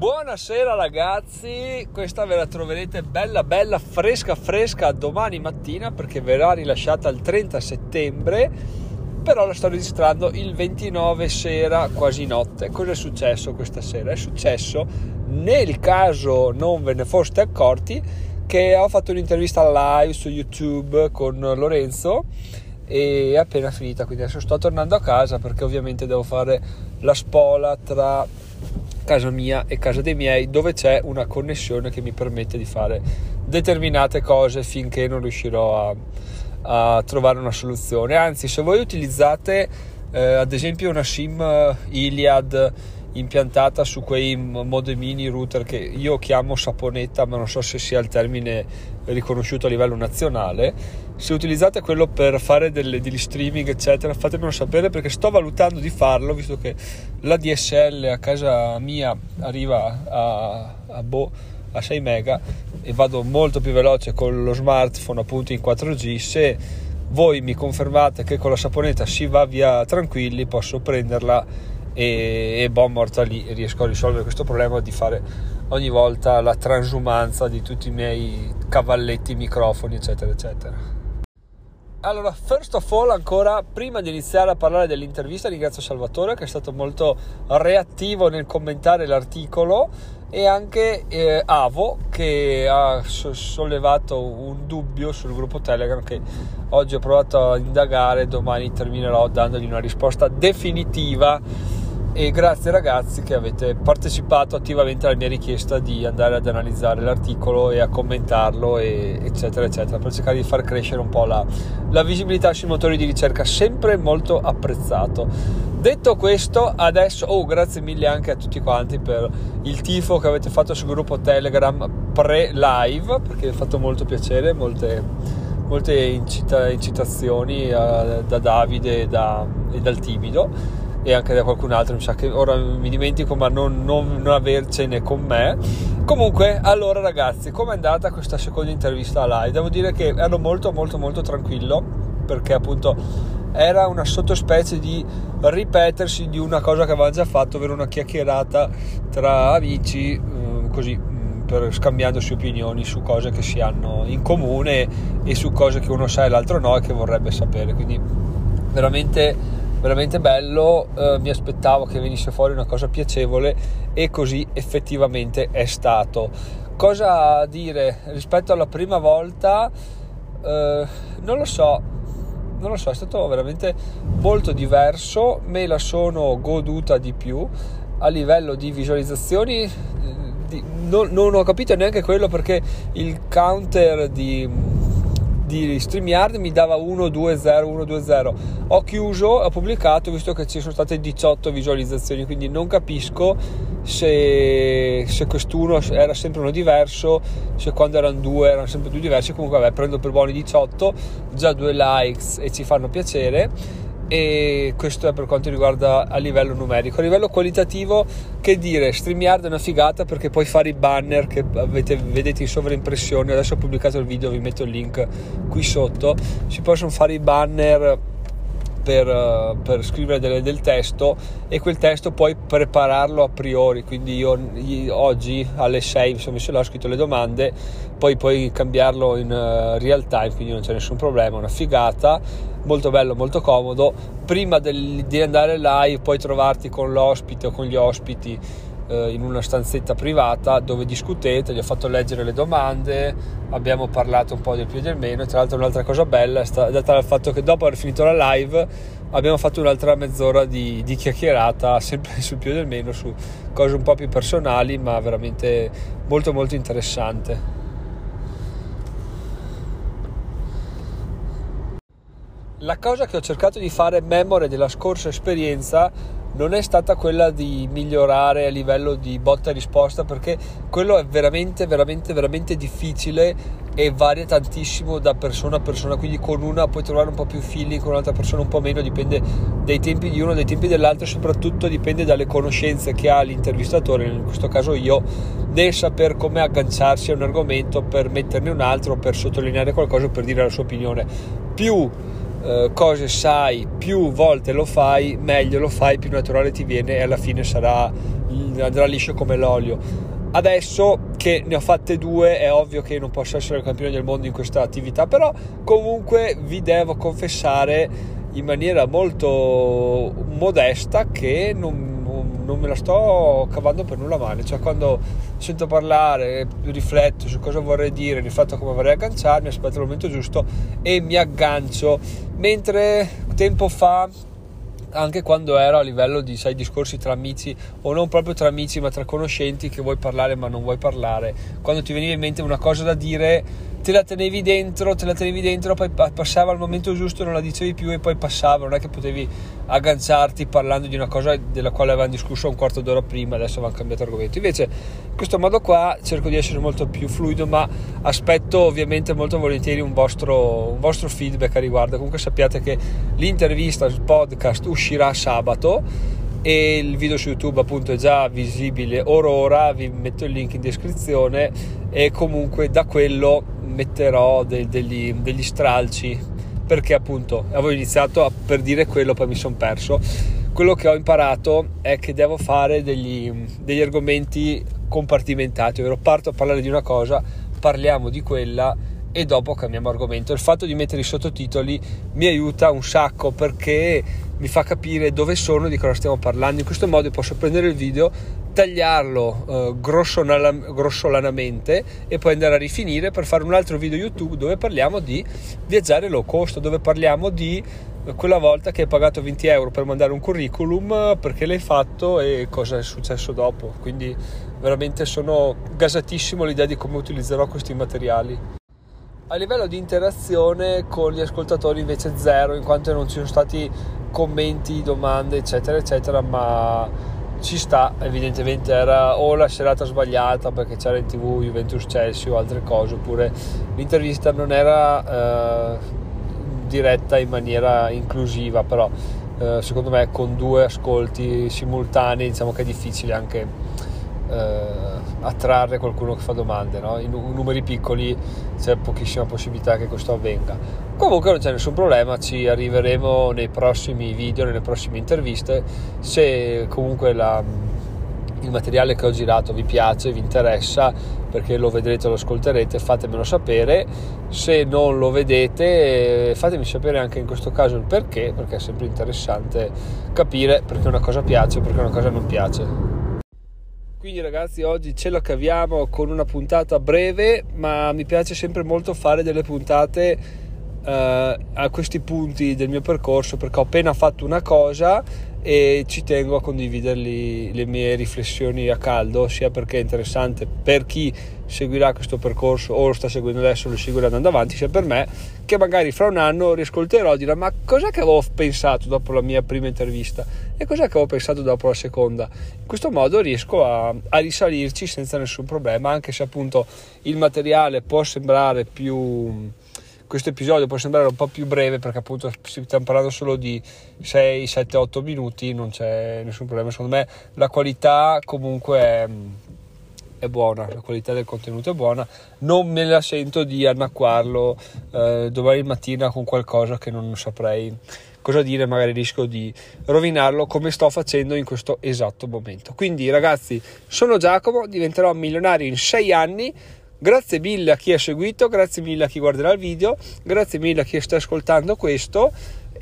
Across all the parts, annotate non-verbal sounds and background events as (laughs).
Buonasera ragazzi, questa ve la troverete bella bella fresca fresca domani mattina perché verrà rilasciata il 30 settembre, però la sto registrando il 29 sera, quasi notte. Cosa è successo questa sera? È successo, nel caso non ve ne foste accorti, che ho fatto un'intervista live su YouTube con Lorenzo e è appena finita, quindi adesso sto tornando a casa perché ovviamente devo fare la spola tra casa mia e casa dei miei dove c'è una connessione che mi permette di fare determinate cose finché non riuscirò a, a trovare una soluzione. Anzi, se voi utilizzate eh, ad esempio una SIM Iliad impiantata su quei modemini router che io chiamo saponetta, ma non so se sia il termine riconosciuto a livello nazionale. Se utilizzate quello per fare delle, degli streaming, eccetera, fatemelo sapere perché sto valutando di farlo, visto che la DSL a casa mia arriva a, a, boh, a 6 mega e vado molto più veloce con lo smartphone appunto in 4G. Se voi mi confermate che con la saponetta si va via tranquilli, posso prenderla e, e bon, morta lì riesco a risolvere questo problema di fare ogni volta la transumanza di tutti i miei cavalletti, microfoni, eccetera, eccetera. Allora, first of all, ancora prima di iniziare a parlare dell'intervista, ringrazio Salvatore che è stato molto reattivo nel commentare l'articolo e anche eh, Avo che ha sollevato un dubbio sul gruppo Telegram che oggi ho provato a indagare, domani terminerò dandogli una risposta definitiva e grazie ragazzi che avete partecipato attivamente alla mia richiesta di andare ad analizzare l'articolo e a commentarlo e eccetera eccetera per cercare di far crescere un po' la, la visibilità sui motori di ricerca sempre molto apprezzato. Detto questo adesso oh grazie mille anche a tutti quanti per il tifo che avete fatto sul gruppo telegram pre live perché mi ha fatto molto piacere molte, molte incita, incitazioni uh, da Davide e, da, e dal timido e anche da qualcun altro, mi sa che ora mi dimentico, ma non, non, non avercene con me. Comunque, allora ragazzi, com'è andata questa seconda intervista live? Devo dire che ero molto molto molto tranquillo perché appunto era una sottospecie di ripetersi di una cosa che avevamo già fatto, ovvero una chiacchierata tra amici, eh, così mm, per, scambiandosi opinioni su cose che si hanno in comune e su cose che uno sa e l'altro no e che vorrebbe sapere. Quindi veramente veramente bello, eh, mi aspettavo che venisse fuori una cosa piacevole e così effettivamente è stato. Cosa dire rispetto alla prima volta? Eh, non lo so, non lo so, è stato veramente molto diverso, me la sono goduta di più a livello di visualizzazioni. Eh, di, non, non ho capito neanche quello perché il counter di di StreamYard mi dava 1-2-0, 1-2-0. Ho chiuso, ho pubblicato visto che ci sono state 18 visualizzazioni, quindi non capisco se, se quest'uno era sempre uno diverso, se quando erano due erano sempre due diversi. Comunque, vabbè, prendo per buoni 18, già due likes e ci fanno piacere e questo è per quanto riguarda a livello numerico. A livello qualitativo, che dire, StreamYard è una figata perché puoi fare i banner che avete, vedete in sovraimpressione. Adesso ho pubblicato il video, vi metto il link qui sotto. Si possono fare i banner per, eh, per scrivere delle, del testo e quel testo puoi prepararlo a priori. Quindi io, oggi alle 6 mi sono messo là ho scritto le domande poi puoi cambiarlo in uh, real time quindi non c'è nessun problema una figata molto bello molto comodo. Prima del, di andare live puoi trovarti con l'ospite o con gli ospiti eh, in una stanzetta privata dove discutete, gli ho fatto leggere le domande, abbiamo parlato un po' del più e del meno. Tra l'altro, un'altra cosa bella è data dal fatto che dopo aver finito la live abbiamo fatto un'altra mezz'ora di, di chiacchierata, sempre (laughs) sul più e del meno, su cose un po' più personali, ma veramente molto molto interessante. La cosa che ho cercato di fare memoria della scorsa esperienza non è stata quella di migliorare a livello di botta e risposta perché quello è veramente veramente veramente difficile e varia tantissimo da persona a persona. Quindi con una puoi trovare un po' più feeling con un'altra persona un po' meno dipende dai tempi di uno dai tempi dell'altro e soprattutto dipende dalle conoscenze che ha l'intervistatore in questo caso io nel saper come agganciarsi a un argomento per metterne un altro per sottolineare qualcosa per dire la sua opinione. Più eh, cose sai, più volte lo fai, meglio lo fai, più naturale ti viene e alla fine sarà, andrà liscio come l'olio. Adesso che ne ho fatte due è ovvio che non posso essere il campione del mondo in questa attività, però comunque vi devo confessare in maniera molto modesta che non, non, me la sto cavando per nulla male, cioè quando sento parlare, rifletto su cosa vorrei dire, rifletto come vorrei agganciarmi, aspetto il momento giusto e mi aggancio, mentre tempo fa anche quando ero a livello di sai, discorsi tra amici o non proprio tra amici ma tra conoscenti che vuoi parlare ma non vuoi parlare quando ti veniva in mente una cosa da dire te la tenevi dentro, te la tenevi dentro, poi passava al momento giusto, non la dicevi più e poi passava, non è che potevi agganciarti parlando di una cosa della quale avevamo discusso un quarto d'ora prima, adesso avevamo cambiato argomento. Invece, in questo modo qua cerco di essere molto più fluido, ma aspetto ovviamente molto volentieri un vostro, un vostro feedback a riguardo. Comunque sappiate che l'intervista, il podcast uscirà sabato e il video su YouTube appunto è già visibile. Ora ora, vi metto il link in descrizione e comunque da quello metterò de- degli, degli stralci. Perché appunto avevo iniziato a, per dire quello poi mi sono perso. Quello che ho imparato è che devo fare degli, degli argomenti compartimentati ovvero parto a parlare di una cosa parliamo di quella e dopo cambiamo argomento. Il fatto di mettere i sottotitoli mi aiuta un sacco perché mi fa capire dove sono e di cosa stiamo parlando. In questo modo posso prendere il video, tagliarlo eh, grossolanamente e poi andare a rifinire per fare un altro video YouTube dove parliamo di viaggiare low cost, dove parliamo di quella volta che hai pagato 20 euro per mandare un curriculum, perché l'hai fatto e cosa è successo dopo. Quindi veramente sono gasatissimo l'idea di come utilizzerò questi materiali. A livello di interazione con gli ascoltatori invece zero, in quanto non ci sono stati commenti, domande, eccetera, eccetera, ma ci sta, evidentemente era o la serata sbagliata perché c'era in tv Juventus Chelsea o altre cose, oppure l'intervista non era eh, diretta in maniera inclusiva, però eh, secondo me con due ascolti simultanei diciamo che è difficile anche eh, attrarre qualcuno che fa domande, no? in numeri piccoli c'è pochissima possibilità che questo avvenga. Comunque non c'è nessun problema, ci arriveremo nei prossimi video, nelle prossime interviste, se comunque la, il materiale che ho girato vi piace, vi interessa, perché lo vedrete lo ascolterete, fatemelo sapere. Se non lo vedete, fatemi sapere anche in questo caso il perché, perché è sempre interessante capire perché una cosa piace o perché una cosa non piace. Quindi ragazzi oggi ce la caviamo con una puntata breve, ma mi piace sempre molto fare delle puntate eh, a questi punti del mio percorso perché ho appena fatto una cosa e ci tengo a condividerli le mie riflessioni a caldo, sia perché è interessante per chi seguirà questo percorso o lo sta seguendo adesso, lo seguirà andando avanti, sia per me che magari fra un anno riascolterò e dirò ma cos'è che avevo pensato dopo la mia prima intervista e cos'è che avevo pensato dopo la seconda. In questo modo riesco a, a risalirci senza nessun problema, anche se appunto il materiale può sembrare più questo episodio può sembrare un po' più breve perché appunto stiamo parlando solo di 6, 7, 8 minuti, non c'è nessun problema. Secondo me la qualità comunque è, è buona, la qualità del contenuto è buona. Non me la sento di annacquarlo eh, domani mattina con qualcosa che non saprei cosa dire, magari rischio di rovinarlo come sto facendo in questo esatto momento. Quindi ragazzi, sono Giacomo, diventerò milionario in 6 anni. Grazie mille a chi ha seguito, grazie mille a chi guarderà il video, grazie mille a chi sta ascoltando questo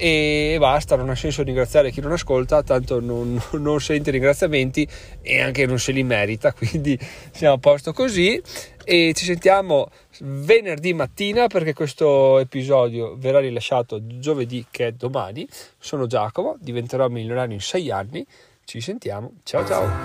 e basta, non ha senso ringraziare chi non ascolta, tanto non, (laughs) non sente ringraziamenti e anche non se li merita, (laughs) quindi siamo a posto così e ci sentiamo venerdì mattina perché questo episodio verrà rilasciato giovedì che è domani. Sono Giacomo, diventerò milionario in sei anni, ci sentiamo, ciao ciao!